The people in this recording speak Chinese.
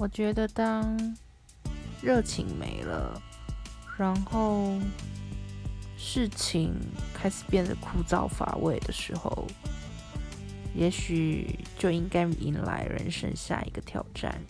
我觉得当热情没了然后事情开始变得枯燥乏味的时候也许就应该迎来人生下一个挑战。